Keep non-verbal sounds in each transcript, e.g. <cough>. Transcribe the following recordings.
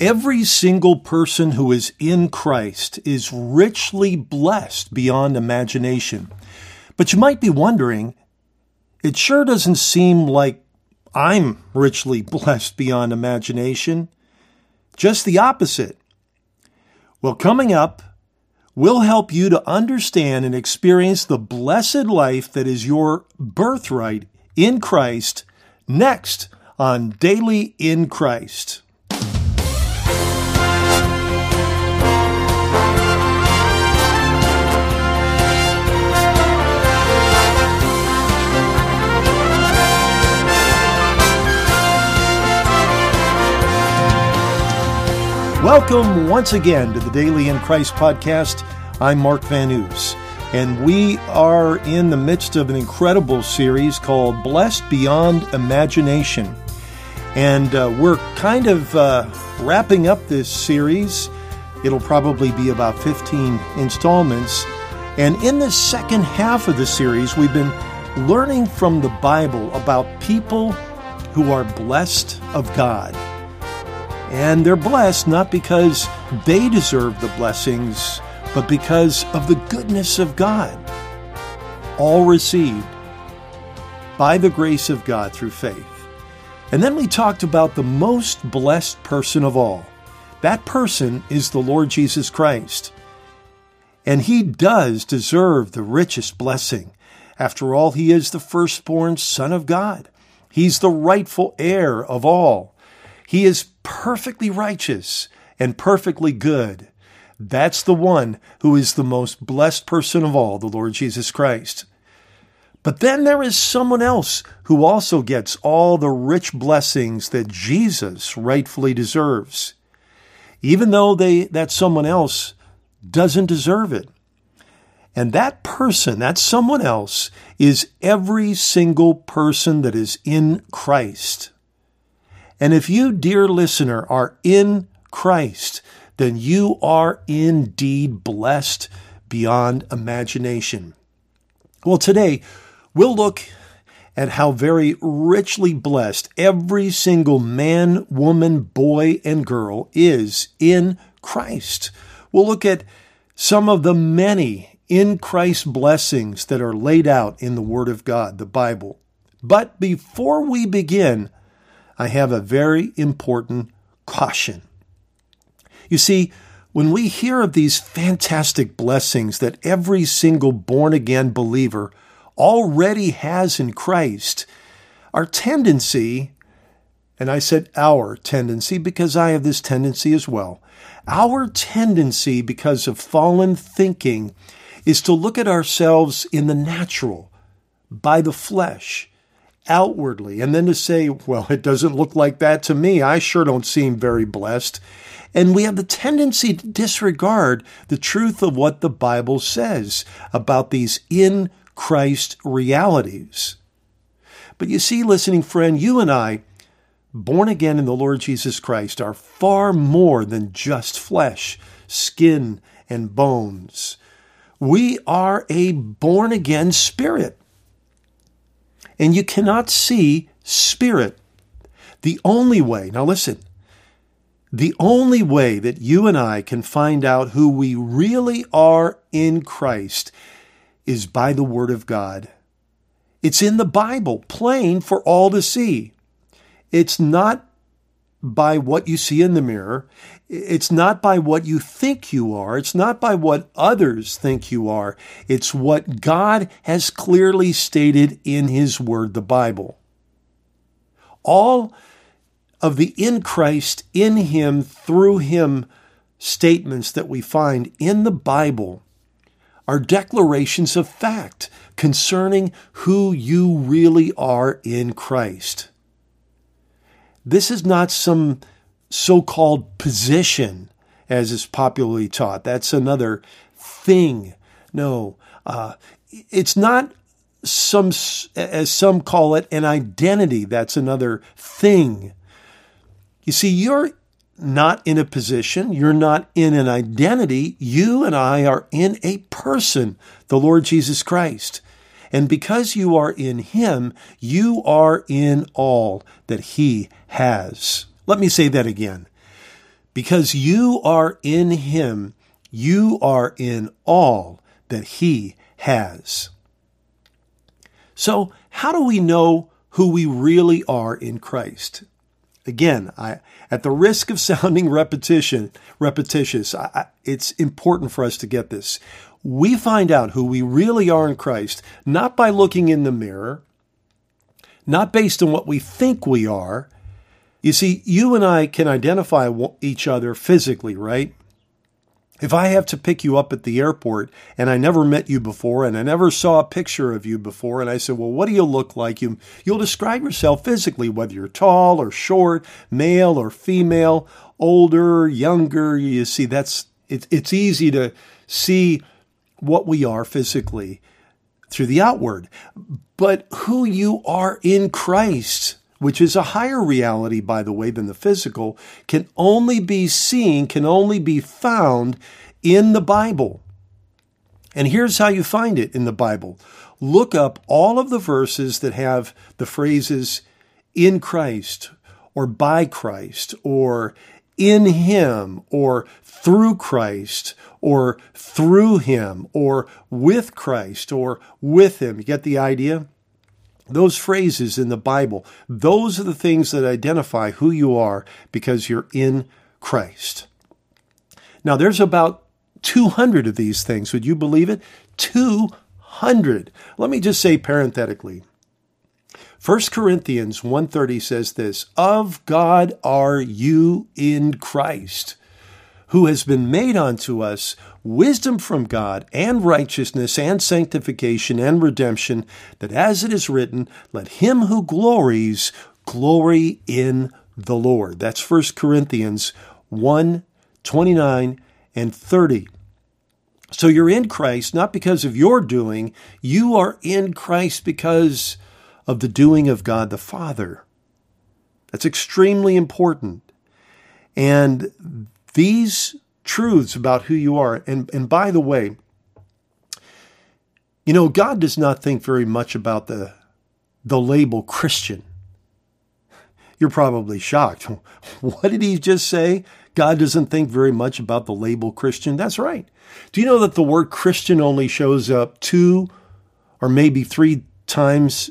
Every single person who is in Christ is richly blessed beyond imagination. But you might be wondering, it sure doesn't seem like I'm richly <laughs> blessed beyond imagination. Just the opposite. Well, coming up, we'll help you to understand and experience the blessed life that is your birthright in Christ next on Daily in Christ. Welcome once again to the Daily in Christ podcast. I'm Mark Van Oos, and we are in the midst of an incredible series called Blessed Beyond Imagination. And uh, we're kind of uh, wrapping up this series. It'll probably be about 15 installments. And in the second half of the series, we've been learning from the Bible about people who are blessed of God. And they're blessed not because they deserve the blessings, but because of the goodness of God. All received by the grace of God through faith. And then we talked about the most blessed person of all. That person is the Lord Jesus Christ. And he does deserve the richest blessing. After all, he is the firstborn Son of God. He's the rightful heir of all. He is perfectly righteous and perfectly good. That's the one who is the most blessed person of all, the Lord Jesus Christ. But then there is someone else who also gets all the rich blessings that Jesus rightfully deserves, even though they, that someone else doesn't deserve it. And that person, that someone else, is every single person that is in Christ. And if you, dear listener, are in Christ, then you are indeed blessed beyond imagination. Well, today we'll look at how very richly blessed every single man, woman, boy, and girl is in Christ. We'll look at some of the many in Christ blessings that are laid out in the Word of God, the Bible. But before we begin, I have a very important caution. You see, when we hear of these fantastic blessings that every single born again believer already has in Christ, our tendency, and I said our tendency because I have this tendency as well, our tendency because of fallen thinking is to look at ourselves in the natural, by the flesh, outwardly and then to say, well, it doesn't look like that to me. I sure don't seem very blessed. And we have the tendency to disregard the truth of what the Bible says about these in Christ realities. But you see, listening friend, you and I, born again in the Lord Jesus Christ, are far more than just flesh, skin, and bones. We are a born again spirit and you cannot see spirit. The only way, now listen, the only way that you and I can find out who we really are in Christ is by the Word of God. It's in the Bible, plain for all to see. It's not by what you see in the mirror. It's not by what you think you are. It's not by what others think you are. It's what God has clearly stated in His Word, the Bible. All of the in Christ, in Him, through Him statements that we find in the Bible are declarations of fact concerning who you really are in Christ. This is not some so called position as is popularly taught. That's another thing. No, uh, it's not some, as some call it, an identity. That's another thing. You see, you're not in a position, you're not in an identity. You and I are in a person, the Lord Jesus Christ. And because you are in Him, you are in all that He has. Let me say that again. Because you are in him, you are in all that he has. So, how do we know who we really are in Christ? Again, I, at the risk of <laughs> sounding repetition, repetitious, I, it's important for us to get this. We find out who we really are in Christ not by looking in the mirror, not based on what we think we are. You see, you and I can identify each other physically, right? If I have to pick you up at the airport and I never met you before and I never saw a picture of you before and I said, well, what do you look like? You, you'll describe yourself physically, whether you're tall or short, male or female, older, younger. You see, that's, it, it's easy to see what we are physically through the outward, but who you are in Christ which is a higher reality, by the way, than the physical, can only be seen, can only be found in the Bible. And here's how you find it in the Bible look up all of the verses that have the phrases in Christ or by Christ or in Him or through Christ or through Him or with Christ or with Him. You get the idea? Those phrases in the Bible, those are the things that identify who you are because you're in Christ. Now, there's about 200 of these things. Would you believe it? 200. Let me just say parenthetically 1 Corinthians 1:30 says this, "Of God are you in Christ, who has been made unto us wisdom from God and righteousness and sanctification and redemption, that as it is written, let him who glories glory in the Lord. That's 1 Corinthians 1 29 and 30. So you're in Christ not because of your doing, you are in Christ because of the doing of God the Father. That's extremely important. And these truths about who you are. And, and by the way, you know, God does not think very much about the, the label Christian. You're probably shocked. <laughs> What did he just say? God doesn't think very much about the label Christian. That's right. Do you know that the word Christian only shows up two or maybe three times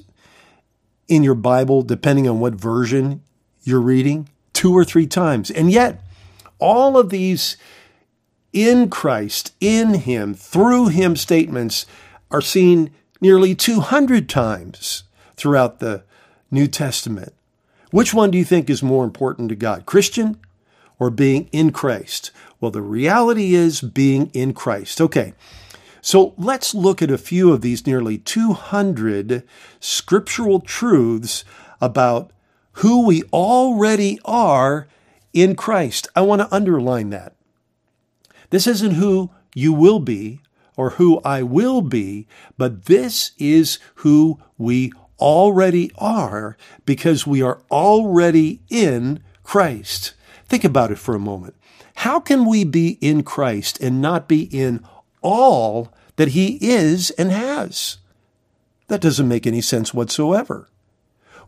in your Bible, depending on what version you're reading? Two or three times. And yet, all of these in Christ, in Him, through Him statements are seen nearly 200 times throughout the New Testament. Which one do you think is more important to God, Christian or being in Christ? Well, the reality is being in Christ. Okay, so let's look at a few of these nearly 200 scriptural truths about who we already are in Christ. I want to underline that. This isn't who you will be or who I will be, but this is who we already are because we are already in Christ. Think about it for a moment. How can we be in Christ and not be in all that He is and has? That doesn't make any sense whatsoever.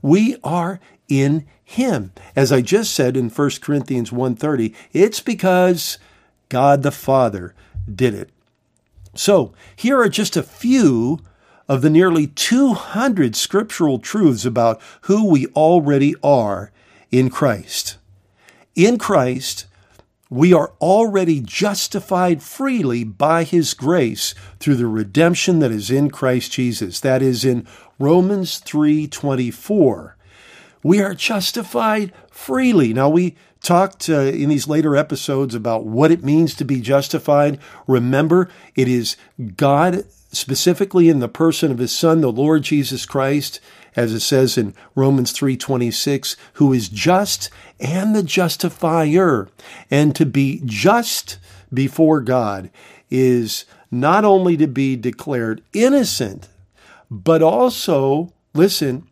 We are in Him. As I just said in 1 Corinthians 1.30, it's because God the Father did it. So, here are just a few of the nearly 200 scriptural truths about who we already are in Christ. In Christ, we are already justified freely by his grace through the redemption that is in Christ Jesus. That is in Romans 3:24. We are justified freely. Now we talked uh, in these later episodes about what it means to be justified. Remember, it is God specifically in the person of his son, the Lord Jesus Christ, as it says in Romans 3:26, who is just and the justifier. And to be just before God is not only to be declared innocent, but also, listen,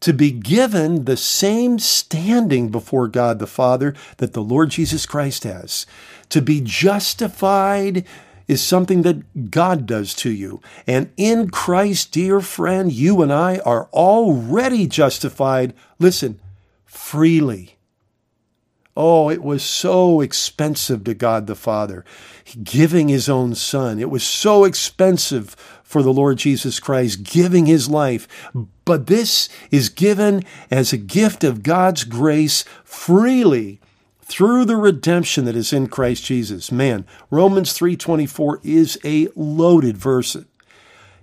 to be given the same standing before God the Father that the Lord Jesus Christ has. To be justified is something that God does to you. And in Christ, dear friend, you and I are already justified, listen, freely. Oh, it was so expensive to God the Father, giving his own son. It was so expensive for the Lord Jesus Christ, giving his life. But this is given as a gift of God's grace freely through the redemption that is in Christ Jesus. Man, Romans 3:24 is a loaded verse.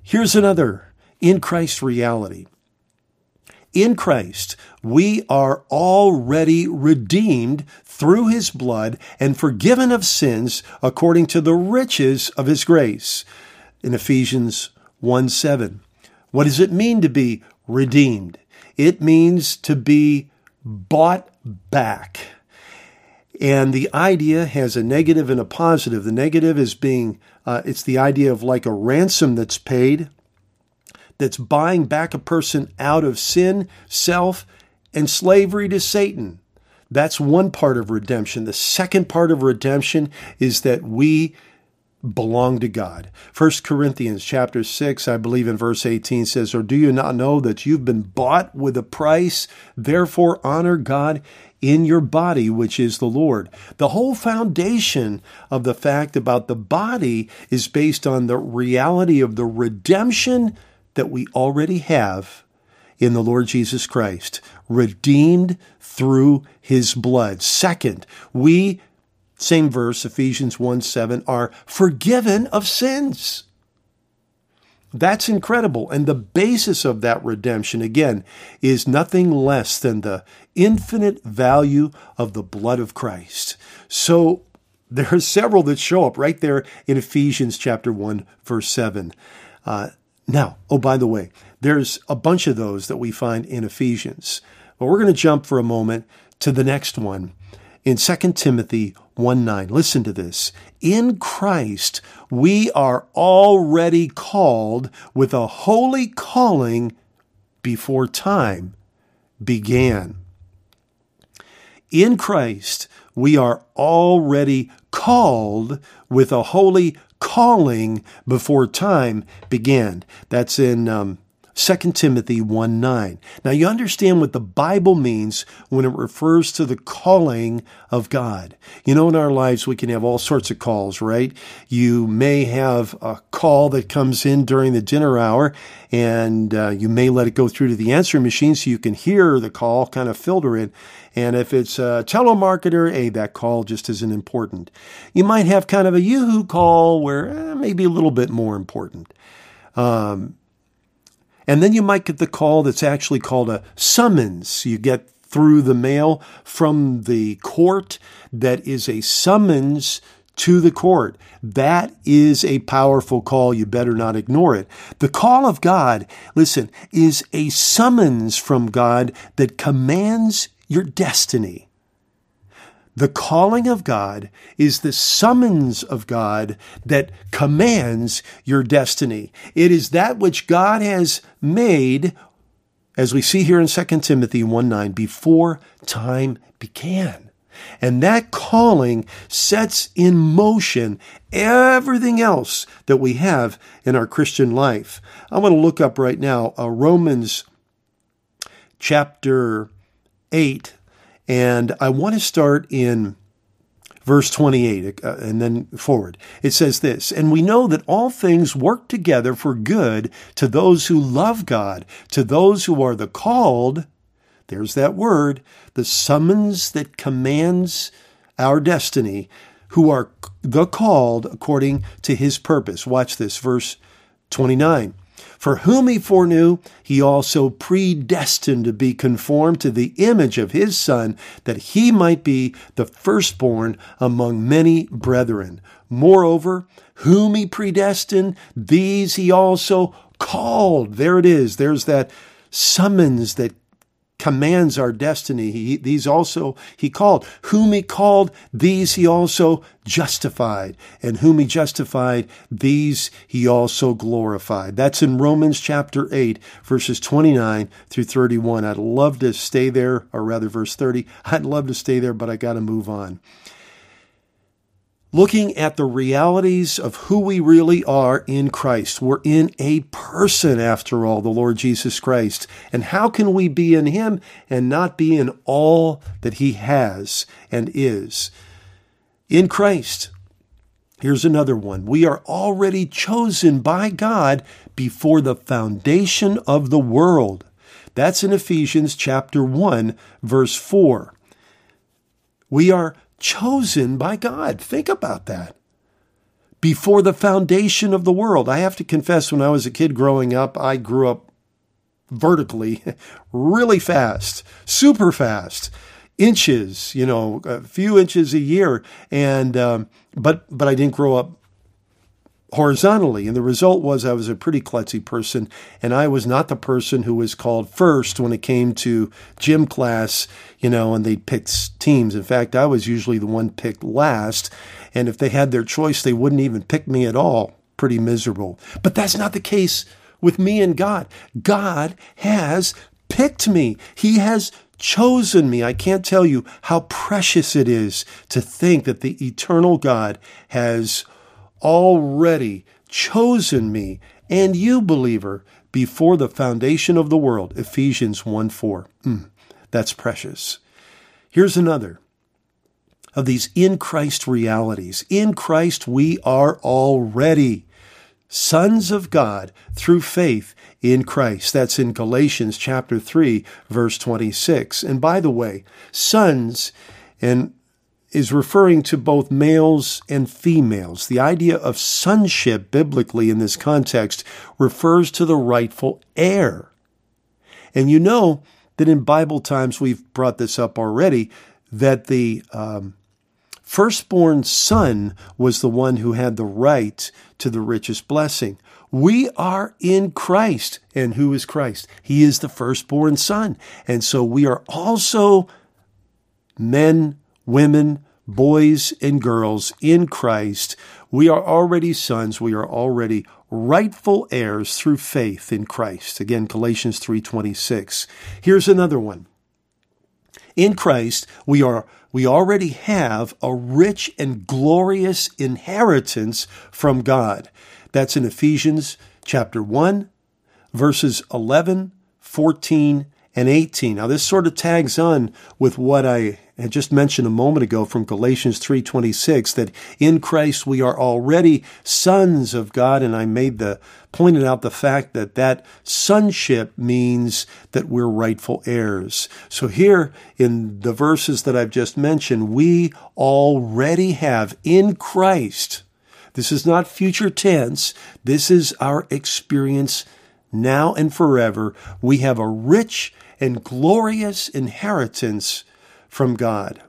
Here's another in Christ reality. In Christ, we are already redeemed through his blood and forgiven of sins according to the riches of his grace in Ephesians 1 7. What does it mean to be redeemed? It means to be bought back. And the idea has a negative and a positive. The negative is being, uh, it's the idea of like a ransom that's paid, that's buying back a person out of sin, self, and slavery to Satan. That's one part of redemption. The second part of redemption is that we belong to God. 1 Corinthians chapter 6, I believe in verse 18 says, Or do you not know that you've been bought with a price? Therefore honor God in your body, which is the Lord. The whole foundation of the fact about the body is based on the reality of the redemption that we already have in the Lord Jesus Christ, redeemed through his blood. Second, we same verse, Ephesians 1 7, are forgiven of sins. That's incredible. And the basis of that redemption, again, is nothing less than the infinite value of the blood of Christ. So <laughs> there are several that show up right there in Ephesians chapter 1, verse 7. Uh, now, oh, by the way, there's a bunch of those that we find in Ephesians. But we're going to jump for a moment to the next one in 2 Timothy 1 9. Listen to this. In Christ, we are already called with a holy calling before time began. In Christ, we are already called with a holy calling before time began. That's in um, 2 Timothy 1 9. Now you understand what the Bible means when it refers to the calling of God. You know, in our lives, we can have all sorts of calls, right? You may have a call that comes in during the dinner hour and uh, you may let it go through to the answering machine so you can hear the call kind of filter it. And if it's a telemarketer, hey, that call just isn't important. You might have kind of a yoo-hoo call where eh, maybe a little bit more important. Um, and then you might get the call that's actually called a summons. You get through the mail from the court that is a summons to the court. That is a powerful call. You better not ignore it. The call of God, listen, is a summons from God that commands your destiny. The calling of God is the summons of God that commands your destiny. It is that which God has made, as we see here in 2 Timothy 1 9, before time began. And that calling sets in motion everything else that we have in our Christian life. I want to look up right now uh, Romans chapter 8, and I want to start in verse 28 uh, and then forward. It says this, and we know that all things work together for good to those who love God, to those who are the called. There's that word, the summons that commands our destiny, who are the called according to his purpose. Watch this, verse 29. For whom he foreknew, he also predestined to be conformed to the image of his Son, that he might be the firstborn among many brethren. Moreover, whom he predestined, these he also called. There it is. There's that summons that commands our destiny. He, these also he called. Whom he called, these he also justified. And whom he justified, these he also glorified. That's in Romans chapter 8, verses 29 through 31. I'd love to stay there, or rather, verse 30. I'd love to stay there, but I got to move on. Looking at the realities of who we really are in Christ. We're in a person, after all, the Lord Jesus Christ. And how can we be in Him and not be in all that He has and is? In Christ. Here's another one. We are already chosen by God before the foundation of the world. That's in Ephesians chapter 1, verse 4. We are chosen by God. Think about that. Before the foundation of the world. I have to confess, when I was a kid growing up, I grew up vertically <laughs> really fast, super fast, inches, you know, a few inches a year. And, um, but, but I didn't grow up horizontally. And the result was I was a pretty klutzy person, and I was not the person who was called first when it came to gym class, you know, and they picked teams. In fact, I was usually the one picked last. And if they had their choice, they wouldn't even pick me at all. Pretty miserable. But that's not the case with me and God. God has picked me. He has chosen me. I can't tell you how precious it is to think that the eternal God has already chosen me and you, believer, before the foundation of the world. Ephesians 1 4. Mm, that's precious. Here's another of these in Christ realities. In Christ, we are already sons of God through faith in Christ. That's in Galatians chapter 3, verse 26. And by the way, sons, and is referring to both males and females. The idea of sonship biblically in this context refers to the rightful heir. And you know that in Bible times, we've brought this up already, that the um, firstborn son was the one who had the right to the richest blessing. We are in Christ. And who is Christ? He is the firstborn son. And so we are also men women, boys and girls in Christ. We are already sons. We are already rightful heirs through faith in Christ. Again, Galatians 3:26. Here's another one. In Christ, we are we already have a rich and glorious inheritance from God. That's in Ephesians chapter 1, verses 11, 14, and 18. Now this sort of tags on with what I had just mentioned a moment ago from Galatians 3:26 that in Christ we are already sons of God and I made the pointed out the fact that that sonship means that we're rightful heirs. So here in the verses that I've just mentioned we already have in Christ this is not future tense. This is our experience now and forever. We have a rich and glorious inheritance from God.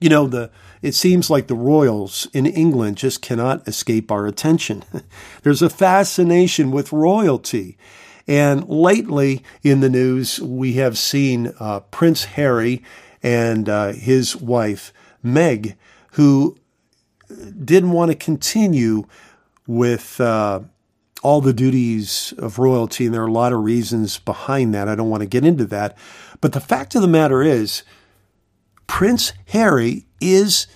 You know, the it seems like the royals in England just cannot escape our attention. <laughs> There's a fascination with royalty. And lately in the news, we have seen uh, Prince Harry and uh, his wife, Meg, who didn't want to continue with uh, all the duties of royalty, and there are a lot of reasons behind that. I don't want to get into that. But the fact of the matter is, Prince Harry is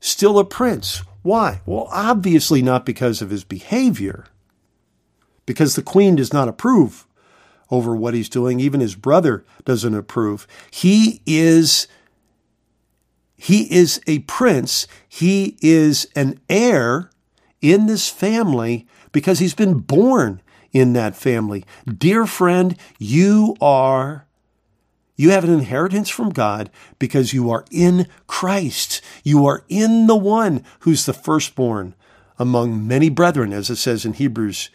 still a prince. Why? Well, obviously not because of his behavior, because the Queen does not approve over what he's doing. Even his brother doesn't approve. He is. He is a prince. He is an heir in this family because he's been born in that family. Dear friend, you are you have an inheritance from God because you are in Christ. You are in the one who's the firstborn among many brethren, as it says in Hebrews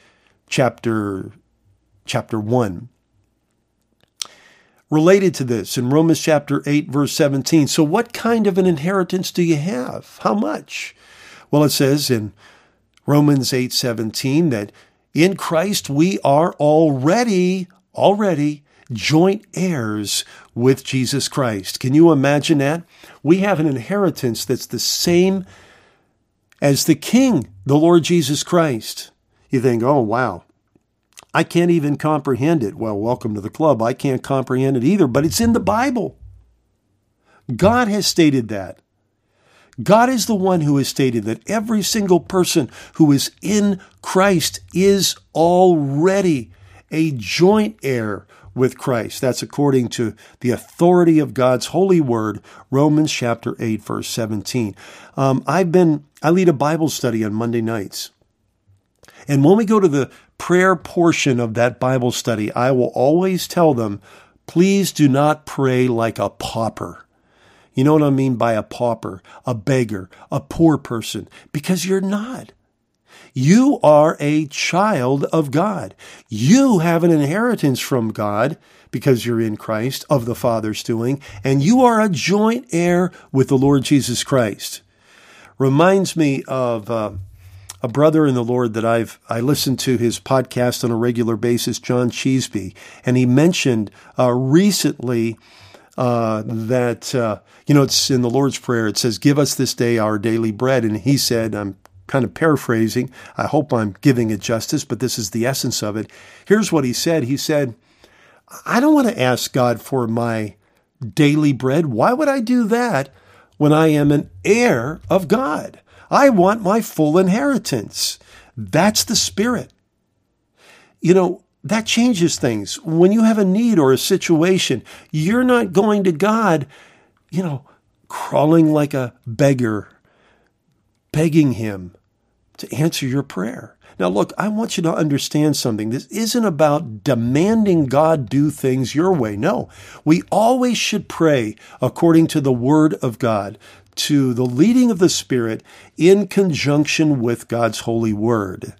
chapter, chapter 1. Related to this, in Romans chapter 8, verse 17. So, what kind of an inheritance do you have? How much? Well, it says in Romans 8:17 that in Christ we are already already joint heirs with Jesus Christ. Can you imagine that? We have an inheritance that's the same as the King, the Lord Jesus Christ. You think, "Oh, wow. I can't even comprehend it." Well, welcome to the club. I can't comprehend it either, but it's in the Bible. God has stated that. God is the one who has stated that every single person who is in Christ is already a joint heir with Christ. That's according to the authority of God's holy word, Romans chapter 8, verse 17. Um, I've been, I lead a Bible study on Monday nights. And when we go to the prayer portion of that Bible study, I will always tell them, please do not pray like a pauper. You know what I mean by a pauper, a beggar, a poor person, because you're not. You are a child of God. You have an inheritance from God because you're in Christ of the Father's doing, and you are a joint heir with the Lord Jesus Christ. Reminds me of uh, a brother in the Lord that I've I listen to his podcast on a regular basis, John Cheeseby, and he mentioned uh, recently uh, that uh, you know it's in the Lord's prayer. It says, "Give us this day our daily bread," and he said, "I'm kind of paraphrasing. I hope I'm giving it justice, but this is the essence of it. Here's what he said. He said, I don't want to ask God for my daily bread. Why would I do that when I am an heir of God? I want my full inheritance. That's the spirit. You know, that changes things. When you have a need or a situation, you're not going to God, you know, crawling like a beggar, begging Him to answer your prayer. Now, look, I want you to understand something. This isn't about demanding God do things your way. No, we always should pray according to the Word of God, to the leading of the Spirit in conjunction with God's holy Word.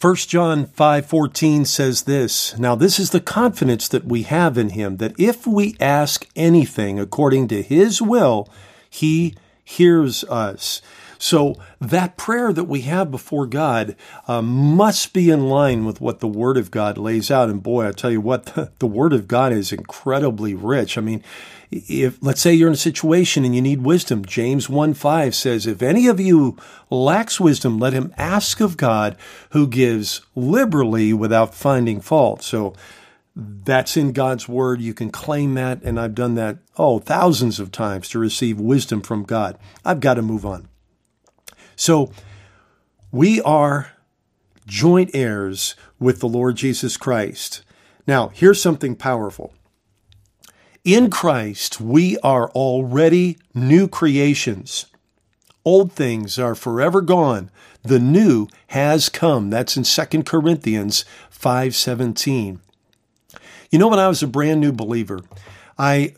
1 John 5:14 says this, Now this is the confidence that we have in him that if we ask anything according to his will, he hears us. So that prayer that we have before God uh, must be in line with what the Word of God lays out. And boy, I tell you what, <laughs> the, the Word of God is incredibly rich. I mean, if let's say you're in a situation and you need wisdom, James 1 5 says, If any of you lacks wisdom, let him ask of God who gives liberally without finding fault. So that's in God's word. You can claim that. And I've done that, oh, thousands of times to receive wisdom from God. I've got to move on. So we are joint heirs with the Lord Jesus Christ. Now, here's something powerful. In Christ, we are already new creations. Old things are forever gone. The new has come. That's in 2 Corinthians 5:17. You know, when I was a brand new believer, I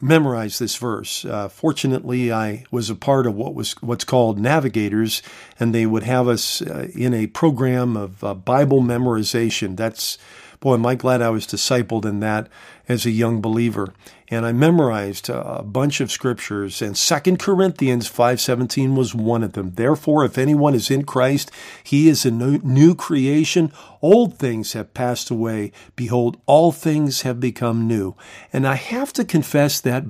memorized this verse. Uh, fortunately, I was a part of what was what's called navigators, and they would have us uh, in a program of uh, Bible memorization. That's boy, am I glad I was discipled in that as a young believer. And I memorized a bunch of scriptures, and Second Corinthians 5.17 was one of them. Therefore, if anyone is in Christ, he is a new creation. Old things have passed away. Behold, all things have become new. And I have to confess that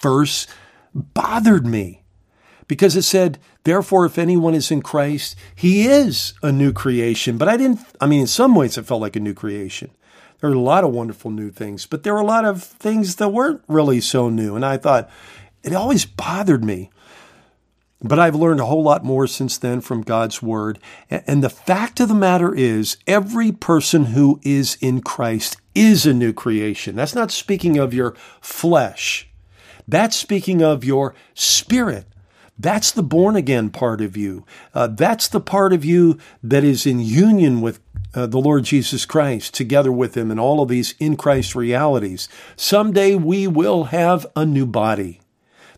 verse bothered me because it said, Therefore, if anyone is in Christ, he is a new creation. But I didn't, I mean, in some ways, it felt like a new creation. There are a lot of wonderful new things, but there were a lot of things that weren't really so new. And I thought, it always bothered me. But I've learned a whole lot more since then from God's Word. And the fact of the matter is, every person who is in Christ is a new creation. That's not speaking of your flesh, that's speaking of your spirit. That's the born again part of you. Uh, that's the part of you that is in union with uh, the Lord Jesus Christ, together with Him, and all of these in Christ realities. Someday we will have a new body.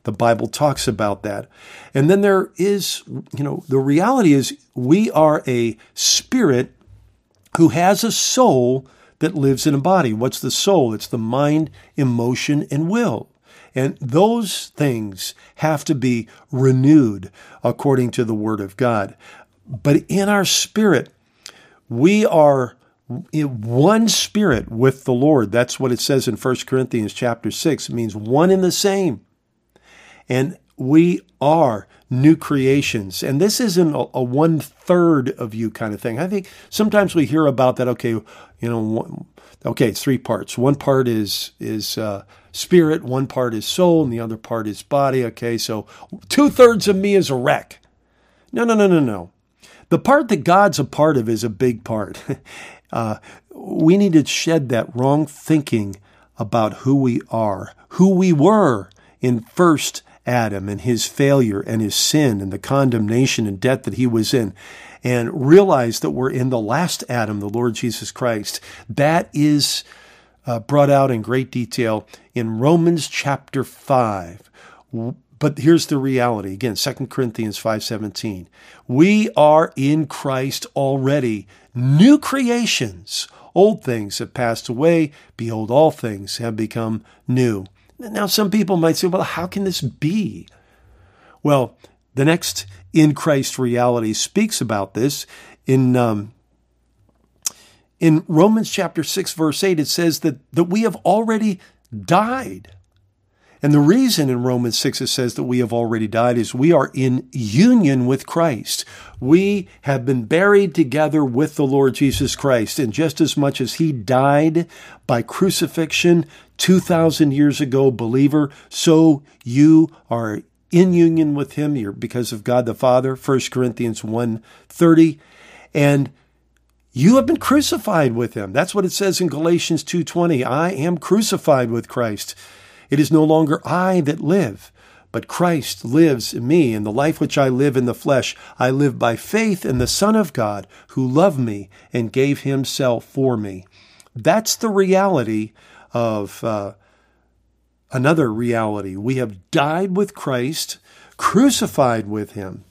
The Bible talks about that. And then there is, you know, the reality is we are a spirit who has a soul that lives in a body. What's the soul? It's the mind, emotion, and will. And those things have to be renewed according to the Word of God. But in our spirit, we are in one spirit with the Lord. That's what it says in 1 Corinthians chapter 6. It means one in the same. And we are new creations. And this isn't a, a one third of you kind of thing. I think sometimes we hear about that. Okay, you know, okay, it's three parts. One part is is uh, spirit, one part is soul, and the other part is body. Okay, so two thirds of me is a wreck. No, no, no, no, no. The part that God's a part of is a big part. <laughs> uh, we need to shed that wrong thinking about who we are, who we were in first Adam and his failure and his sin and the condemnation and death that he was in and realize that we're in the last Adam, the Lord Jesus Christ. That is uh, brought out in great detail in Romans chapter 5. But here's the reality. Again, 2 Corinthians 5:17. We are in Christ already, new creations. Old things have passed away, behold all things have become new. Now some people might say, well, how can this be? Well, the next in Christ reality speaks about this in um, in Romans chapter 6 verse 8 it says that that we have already died. And the reason in Romans 6 it says that we have already died is we are in union with Christ. We have been buried together with the Lord Jesus Christ. And just as much as he died by crucifixion 2,000 years ago, believer, so you are in union with him You're because of God the Father, 1 Corinthians 1.30. And you have been crucified with him. That's what it says in Galatians 2:20. I am crucified with Christ. It is no longer I that live, but Christ lives in me. In the life which I live in the flesh, I live by faith in the Son of God who loved me and gave himself for me. That's the reality of uh, another reality. We have died with Christ, crucified with him,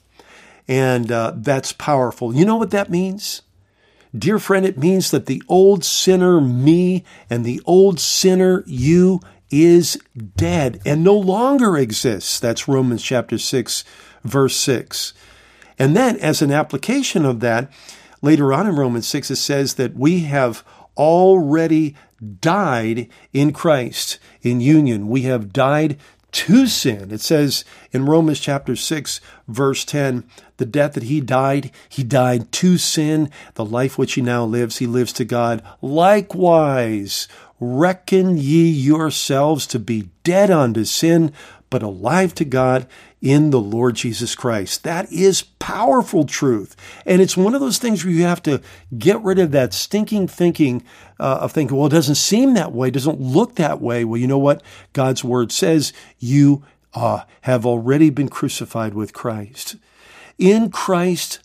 and uh, that's powerful. You know what that means? Dear friend, it means that the old sinner me and the old sinner you is dead and no longer exists. That's Romans chapter 6, verse 6. And then, as an application of that, later on in Romans 6, it says that we have already died in Christ in union. We have died to sin. It says in Romans chapter 6, verse 10, the death that he died, he died to sin. The life which he now lives, he lives to God. Likewise, reckon ye yourselves to be dead unto sin, but alive to God in the Lord Jesus Christ. That is powerful truth. And it's one of those things where you have to get rid of that stinking thinking uh, of thinking, well, it doesn't seem that way, it doesn't look that way. Well, you know what? God's word says you uh, have already been crucified with Christ. In Christ,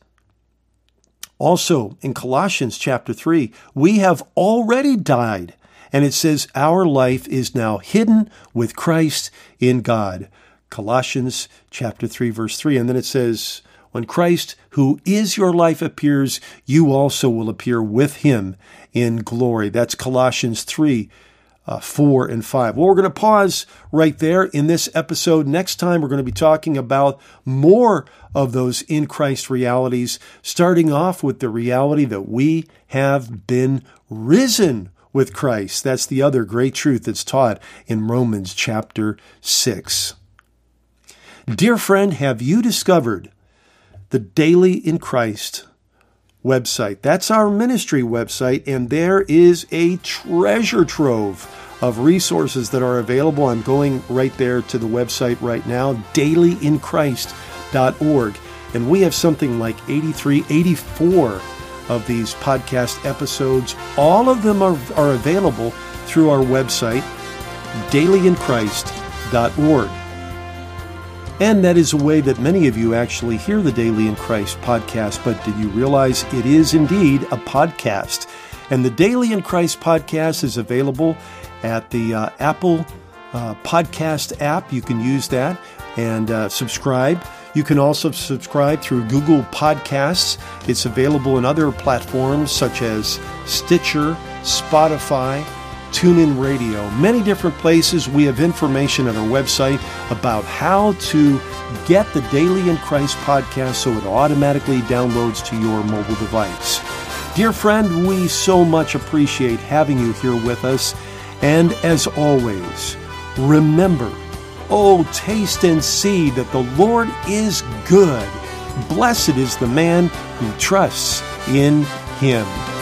also in Colossians chapter 3, we have already died. And it says, Our life is now hidden with Christ in God. Colossians chapter 3 verse 3 and then it says when Christ who is your life appears you also will appear with him in glory that's Colossians 3 uh, 4 and 5. Well, we're going to pause right there in this episode. Next time, we're going to be talking about more of those in Christ realities, starting off with the reality that we have been risen with Christ. That's the other great truth that's taught in Romans chapter 6. Dear friend, have you discovered the Daily in Christ website? That's our ministry website, and there is a treasure trove of resources that are available. I'm going right there to the website right now, dailyinchrist.org. And we have something like 83, 84 of these podcast episodes. All of them are, are available through our website, dailyinchrist.org. And that is a way that many of you actually hear the Daily in Christ podcast. But did you realize it is indeed a podcast? And the Daily in Christ podcast is available at the uh, Apple uh, podcast app. You can use that and uh, subscribe. You can also subscribe through Google Podcasts. It's available in other platforms such as Stitcher, Spotify, TuneIn Radio, many different places. We have information on our website about how to get the Daily in Christ podcast so it automatically downloads to your mobile device. Dear friend, we so much appreciate having you here with us. And as always, remember, oh, taste and see that the Lord is good. Blessed is the man who trusts in him.